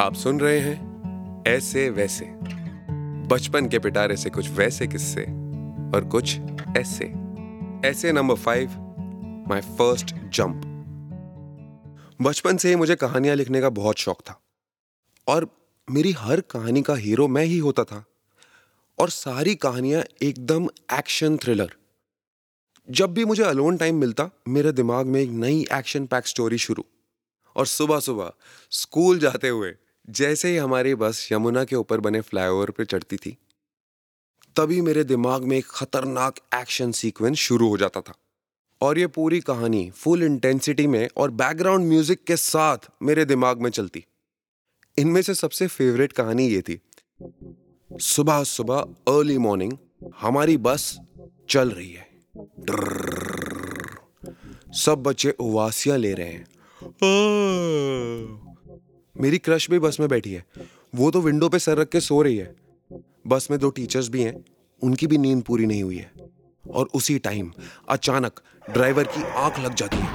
आप सुन रहे हैं ऐसे वैसे। बचपन के पिटारे से कुछ वैसे किस्से और कुछ ऐसे। ऐसे number five my first jump बचपन से ही मुझे कहानियाँ लिखने का बहुत शौक था। और मेरी हर कहानी का हीरो मैं ही होता था। और सारी कहानियाँ एकदम एक्शन थ्रिलर जब भी मुझे अलोन टाइम मिलता, मेरे दिमाग में एक नई एक्शन पैक स्टोरी शुरू। और सुबह सुबह स्कूल जाते हुए जैसे ही हमारी बस यमुना के ऊपर बने फ्लाईओवर पर चढ़ती थी, तभी मेरे दिमाग में एक खतरनाक एक्शन सीक्वेंस शुरू हो जाता था। और ये पूरी कहानी फुल इंटेंसिटी में और बैकग्राउंड म्यूज़िक के साथ मेरे दिमाग में चलती। इनमें से सबसे फेवरेट कहानी ये थी, सुबह सुबह अर्ली मॉर्निंग हमारी बस चल रही है। सब बच्चे उवासियाँ ले रहे हैं मेरी क्रश भी बस में बैठी है। वो तो विंडो पे सर रख के सो रही है। बस में दो टीचर्स भी हैं, उनकी भी नींद पूरी नहीं हुई है। और उसी टाइम अचानक ड्राइवर की आँख लग जाती है।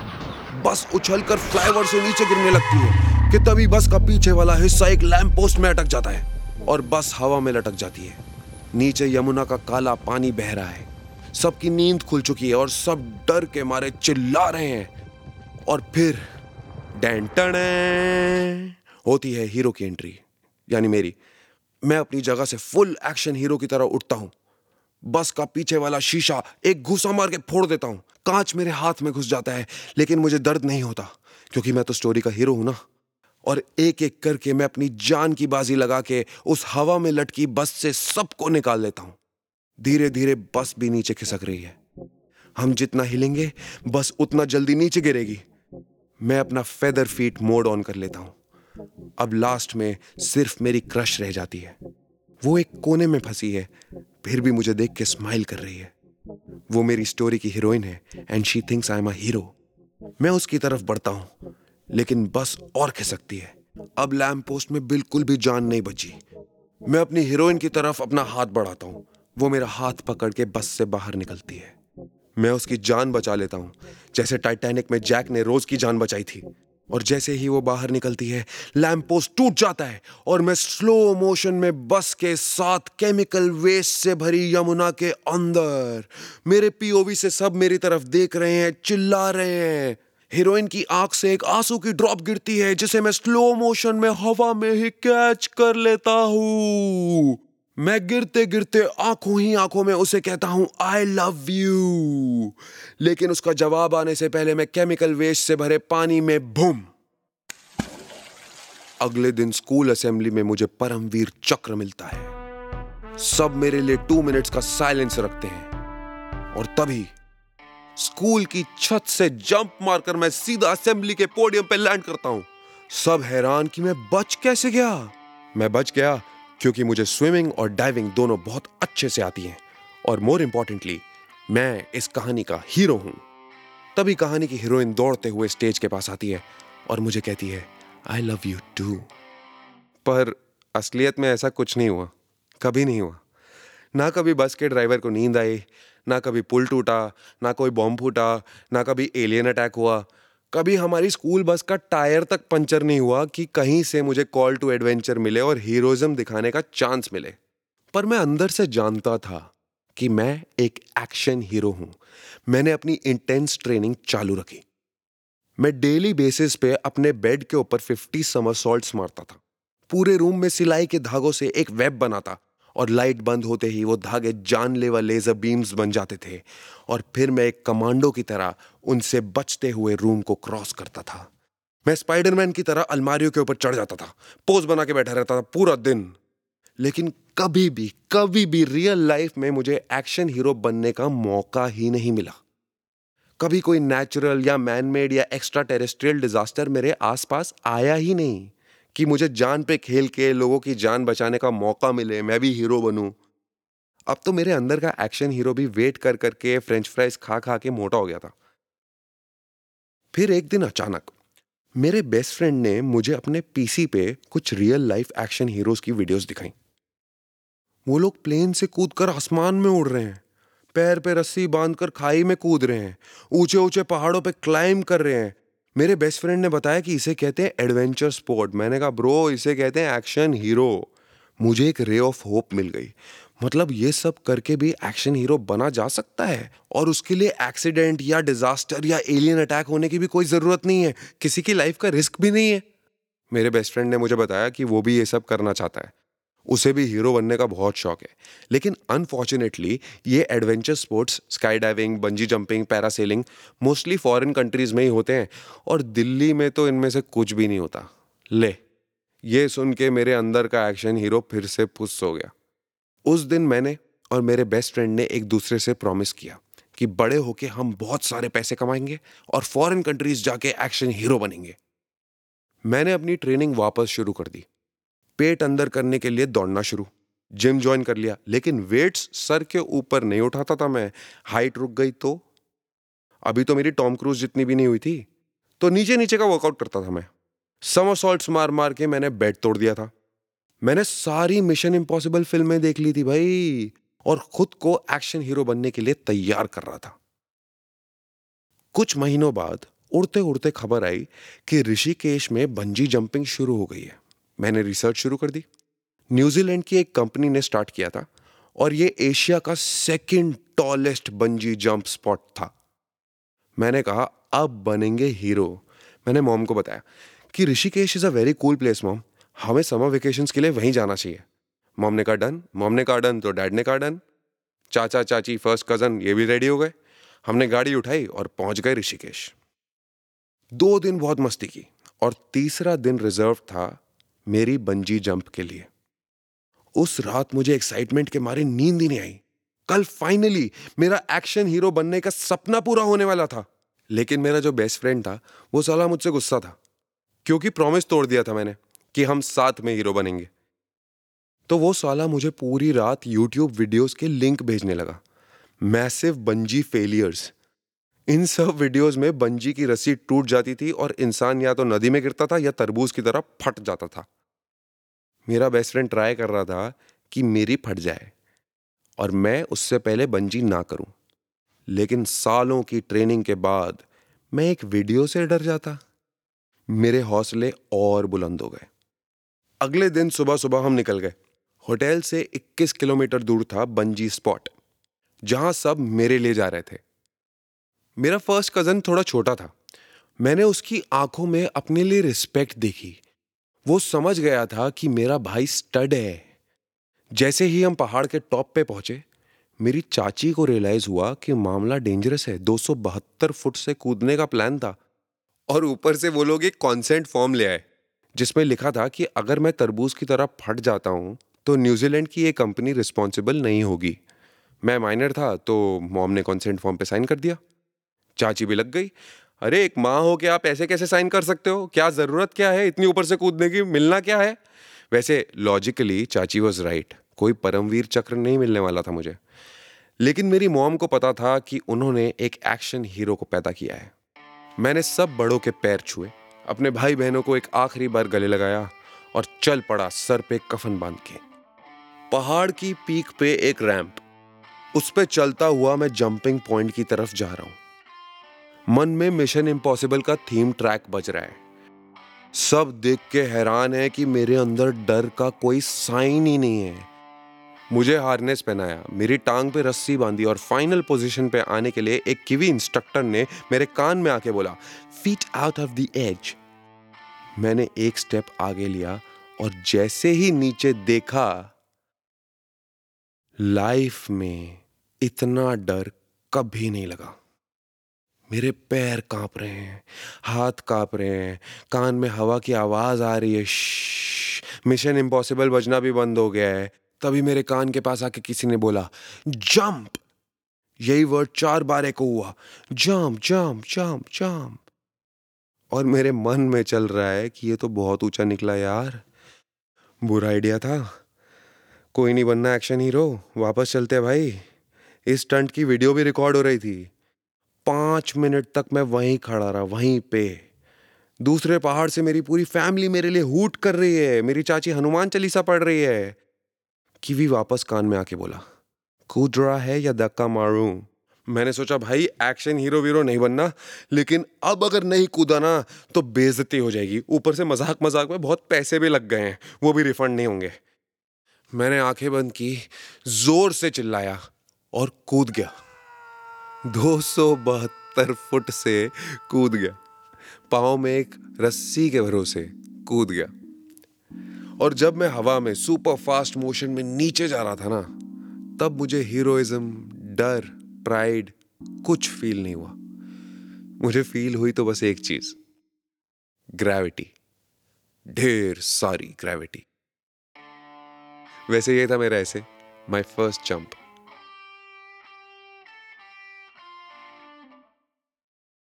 बस उछलकर फ्लाईओवर से नीचे गिरने लगती है कि तभी बस का पीछे वाला हिस्सा एक लैंप पोस्ट में अटक जाता है और बस हवा में लटक जाती है। नीचे यमुना का काला पानी बह रहा है। सबकी नींद खुल चुकी है और सब डर के मारे चिल्ला रहे हैं। और फिर डेंटन होती है हीरो की एंट्री। यानी मेरी। मैं अपनी जगह से फुल एक्शन हीरो की तरह उठता हूँ। बस का पीछे वाला शीशा एक घुसा मार के फोड़ देता हूँ। कांच मेरे हाथ में घुस जाता है, लेकिन मुझे दर्द नहीं होता, क्योंकि मैं तो स्टोरी का हीरो हूँ ना। और एक एक करके मैं अपनी जान की बाजी लगा के उस हवा में लटकी बस से सबको निकाल लेता हूँ। धीरे धीरे बस भी नीचे खिसक रही है। हम जितना हिलेंगे, बस उतना जल्दी नीचे गिरेगी। मैं अपना फेदर फीट मोड ऑन कर लेता हूँ। अब लास्ट में सिर्फ़ मेरी क्रश रह जाती है। वो एक कोने में फंसी है, फिर भी मुझे देख के स्माइल कर रही है। वो मेरी स्टोरी की हीरोइन है and she thinks I am a hero मैं उसकी तरफ़ बढ़ता हूँ, लेकिन बस और खिसकती है। अब लैम्प पोस्ट में बिल्कुल भी जान नहीं बची। मैं अपनी हीरोइन की तरफ़ अपना हाथ बढ़ाता हूँ। वो मेरा हाथ पकड़ के बस से बाहर निकलती है। मैं उसकी जान बचा लेता हूँ। जैसे टाइटैनिक में जैक ने रोज की जान बचाई थी। और जैसे ही वो बाहर निकलती है लैंप पोस्ट टूट जाता है और मैं स्लो मोशन में बस के साथ केमिकल वेस्ट से भरी यमुना के अंदर, मेरे पीओवी से सब मेरी तरफ़ देख रहे हैं, चिल्ला रहे हैं। हीरोइन की आँख से एक आँसू की ड्रॉप गिरती है, जिसे मैं स्लो मोशन में हवा में ही कैच कर लेता हूँ। मैं गिरते गिरते आँखों ही आँखों में उसे कहता हूँ आई लव यू लेकिन उसका जवाब आने से पहले मैं केमिकल वेस्ट से भरे पानी में भूम। अगले दिन स्कूल असेंबली में मुझे परमवीर चक्र मिलता है। सब मेरे लिए टू मिनट्स का साइलेंस रखते हैं। और तभी स्कूल की छत से जंप मारकर मैं सीधा असेंबली के पोडियम पर लैंड करता हूँ। सब हैरान कि मैं बच कैसे गया? मैं बच गया। क्योंकि मुझे स्विमिंग और डाइविंग दोनों बहुत अच्छे से आती हैं। और मोर इंपॉर्टेंटली मैं इस कहानी का हीरो हूँ। तभी कहानी की हीरोइन दौड़ते हुए स्टेज के पास आती है और मुझे कहती है आई लव यू टू पर असलियत में ऐसा कुछ नहीं हुआ। कभी नहीं हुआ। ना कभी बस के ड्राइवर को नींद आई, ना कभी पुल टूटा, ना कोई बॉम्ब फूटा, ना कभी एलियन अटैक हुआ कभी हमारी स्कूल बस का टायर तक पंचर नहीं हुआ कि कहीं से मुझे कॉल टू एडवेंचर मिले और हीरोइज्म दिखाने का चांस मिले। पर मैं अंदर से जानता था कि मैं एक एक्शन हीरो हूँ। मैंने अपनी इंटेंस ट्रेनिंग चालू रखी। मैं डेली बेसिस पे अपने बेड के ऊपर 50 समर सॉल्ट मारता था। पूरे रूम में सिलाई के धागों से एक वेब बनाता। और लाइट बंद होते ही वो धागे जानलेवा लेजर बीम्स बन जाते थे। और फिर मैं एक कमांडो की तरह उनसे बचते हुए रूम को क्रॉस करता था। मैं स्पाइडरमैन की तरह अलमारियों के ऊपर चढ़ जाता था, पोज बना के बैठा रहता था पूरा दिन। लेकिन कभी भी कभी भी रियल लाइफ में मुझे एक्शन हीरो बनने का मौका ही नहीं मिला। कभी कोई नेचुरल या मैनमेड या एक्स्ट्रा टेरेस्ट्रियल डिजास्टर मेरे आसपास आया ही नहीं। कि मुझे जान पे खेल के, लोगों की जान बचाने का मौका मिले, मैं भी हीरो बनूं। अब तो मेरे अंदर का एक्शन हीरो भी वेट कर करके फ्रेंच फ्राइज खा खा के मोटा हो गया था। फिर एक दिन अचानक, मेरे बेस्ट फ्रेंड ने मुझे अपने पीसी पे कुछ रियल लाइफ एक्शन हीरोज की वीडियोस दिखाई। वो लोग प्लेन से कूदकर आसमान में उड़ रहे हैं, पैर पे रस्सी बांधकर खाई में कूद रहे हैं ऊँचे ऊँचे पहाड़ों पे क्लाइम कर रहे हैं मेरे बेस्ट फ्रेंड ने बताया कि इसे कहते हैं एडवेंचर स्पोर्ट मैंने कहा, ब्रो, इसे कहते हैं एक्शन हीरो मुझे एक रे ऑफ़ होप मिल गई। मतलब ये सब करके भी एक्शन हीरो बना जा सकता है? और उसके लिए एक्सीडेंट या डिजास्टर या एलियन अटैक होने की भी कोई ज़रूरत नहीं है। किसी की लाइफ का रिस्क भी नहीं है। मेरे बेस्ट फ्रेंड ने मुझे बताया कि वो भी ये सब करना चाहता है। उसे भी हीरो बनने का बहुत शौक है। लेकिन अनफॉर्चुनेटली ये adventure sports sky diving bungee jumping parasailing mostly foreign countries में ही होते हैं और दिल्ली में तो इनमें से कुछ भी नहीं होता। ले, ये सुन के मेरे अंदर का एक्शन हीरो फिर से फुस हो गया। उस दिन मैंने और मेरे बेस्ट फ्रेंड ने एक दूसरे से प्रॉमिस किया कि बड़े होके हम बहुत सारे पैसे कमाएँगे और फॉरेन कंट्रीज़ जाके एक्शन हीरो बनेंगे। मैंने अपनी ट्रेनिंग वापस शुरू कर दी। पेट अंदर करने के लिए दौड़ना शुरू। जिम ज्वाइन कर लिया। लेकिन वेट्स सर के ऊपर नहीं उठाता था मैं। हाइट रुक गई तो। अभी तो मेरी टॉम क्रूज जितनी भी नहीं हुई थी। तो नीचे नीचे का वर्कआउट करता था मैं। समर मार मार के मैंने बेड तोड़ दिया था। मैंने सारी मिशन इम्पॉसिबल फ़िल्में देख ली थी भाई। और खुद को एक्शन हीरो बनने के लिए तैयार कर रहा था। कुछ महीनों बाद उड़ते उड़ते खबर आई कि ऋषिकेश में बंजी जंपिंग शुरू हो गई है। मैंने रिसर्च शुरू कर दी। न्यूजीलैंड की एक कंपनी ने स्टार्ट किया था और ये एशिया का second tallest bungee jump spot था। मैंने कहा, अब बनेंगे हीरो मैंने मॉम को बताया कि Rishikesh is a very cool place mom हमें समर वेकेशन के लिए वहीं जाना चाहिए। मॉम ने कहा डन मॉम ने कहा डन तो डैड ने कहा डन चाचा, चाची फ़र्स्ट कज़न ये भी रेडी हो गए। हमने गाड़ी उठाई और पहुँच गए ऋषिकेश दो दिन बहुत मस्ती की और तीसरा दिन रिज़र्व था मेरी बंजी जंप के लिए। उस रात मुझे एक्साइटमेंट के मारे नींद ही नहीं आई। कल फाइनली मेरा एक्शन हीरो बनने का सपना पूरा होने वाला था। लेकिन मेरा जो बेस्ट फ्रेंड था, वो साला मुझसे गुस्सा था। क्योंकि प्रॉमिस तोड़ दिया था मैंने कि हम साथ में हीरो बनेंगे। तो वो साला मुझे पूरी रात यूट्यूब वीडियोस के लिंक भेजने लगा। मैसिव बंजी फेलियर्स इन सब वीडियोस में बंजी की रस्सी टूट जाती थी और इंसान या तो नदी में गिरता था या तरबूज की तरह फट जाता था। मेरा बेस्ट फ्रेंड ट्राई कर रहा था कि मेरी फट जाए और मैं उससे पहले बंजी ना करूँ। लेकिन सालों की ट्रेनिंग के बाद मैं एक वीडियो से डर जाता। मेरे हौसले और बुलंद हो गए। अगले दिन सुबह सुबह हम निकल गए। होटल से 21 किलोमीटर दूर था बंजी स्पॉट जहाँ सब मेरे लिए जा रहे थे। मेरा फ़र्स्ट कज़न थोड़ा छोटा था। मैंने उसकी आँखों में अपने लिए रिस्पेक्ट देखी। वो समझ गया था कि मेरा भाई स्टड है। जैसे ही हम पहाड़ के टॉप पे पहुँचे, मेरी चाची को रियलाइज़ हुआ कि मामला डेंजरस है। दो सौ बहत्तर फुट से कूदने का प्लान था। और ऊपर से वो लोग एक कॉन्सेंट फॉर्म ले आए, जिसमें लिखा था कि अगर मैं तरबूज की तरह फट जाता हूँ तो न्यूजीलैंड की ये कंपनी रिस्पॉन्सिबल नहीं होगी। मैं माइनर था तो मॉम ने कॉन्सेंट फॉर्म पे साइन कर दिया। चाची भी लग गई। अरे, एक माँ हो के आप ऐसे कैसे साइन कर सकते हो? क्या ज़रूरत क्या है इतनी ऊपर से कूदने की? मिलना क्या है? वैसे लॉजिकली चाची वॉज़ राइट कोई परमवीर चक्र नहीं मिलने वाला था मुझे। लेकिन मेरी मॉम को पता था कि उन्होंने एक एक्शन हीरो को पैदा किया है। मैंने सब बड़ों के पैर छुए, अपने भाई बहनों को एक आखिरी बार गले लगाया और चल पड़ा सर पे कफन बाँध के। पहाड़ की पीक पे एक रैंप उस पर चलता हुआ मैं जंपिंग पॉइंट की तरफ़ जा रहा हूँ। मन में मिशन इम्पॉसिबल का थीम ट्रैक बज रहा है। सब देख के हैरान है कि मेरे अंदर डर का कोई साइन ही नहीं है। मुझे हार्नेस पहनाया, मेरी टांग पे रस्सी बांधी और फाइनल पोजीशन पे आने के लिए एक किवी इंस्ट्रक्टर ने मेरे कान में आके बोला feet out of the edge मैंने एक स्टेप आगे लिया और जैसे ही नीचे देखा लाइफ में इतना डर कभी नहीं लगा। मेरे पैर काँप रहे हैं, हाथ काँप रहे हैं, कान में हवा की आवाज़ आ रही है मिशन इम्पॉसिबल बजना भी बंद हो गया है। तभी मेरे कान के पास आके किसी ने बोला, जंप! यही वर्ड चार बार एको हुआ, जंप जंप जंप जंप! और मेरे मन में चल रहा है कि ये तो बहुत ऊँचा निकला यार। बुरा आइडिया था। कोई नहीं बनना एक्शन हीरो वापस चलते भाई। इस स्टंट की वीडियो भी रिकॉर्ड हो रही थी। पाँच मिनट तक मैं वहीं खड़ा रहा, वहीं पे। दूसरे पहाड़ से मेरी पूरी फैमिली मेरे लिए हूट कर रही है, मेरी चाची हनुमान चालीसा पढ़ रही है। किवी वापस कान में आके बोला, कूद रहा है या धक्का मारूं? मैंने सोचा, भाई एक्शन हीरो वीरो नहीं बनना, लेकिन अब अगर नहीं कूदा ना तो बेजती हो जाएगी। ऊपर से मज़ाक मज़ाक में बहुत पैसे भी लग गए हैं, वो भी रिफंड नहीं होंगे। मैंने आँखें बंद की, ज़ोर से चिल्लाया और कूद गया। दो सौ बहत्तर फुट से कूद गया। पाँव में एक रस्सी के भरोसे कूद गया। और जब मैं हवा में सुपर फास्ट मोशन में नीचे जा रहा था ना, तब मुझे हीरोइज्म, डर, प्राइड कुछ फील नहीं हुआ। मुझे फील हुई तो बस एक चीज़, ग्रेविटी। ढेर सारी ग्रेविटी। वैसे ये था मेरा ऐसे माय फ़र्स्ट जंप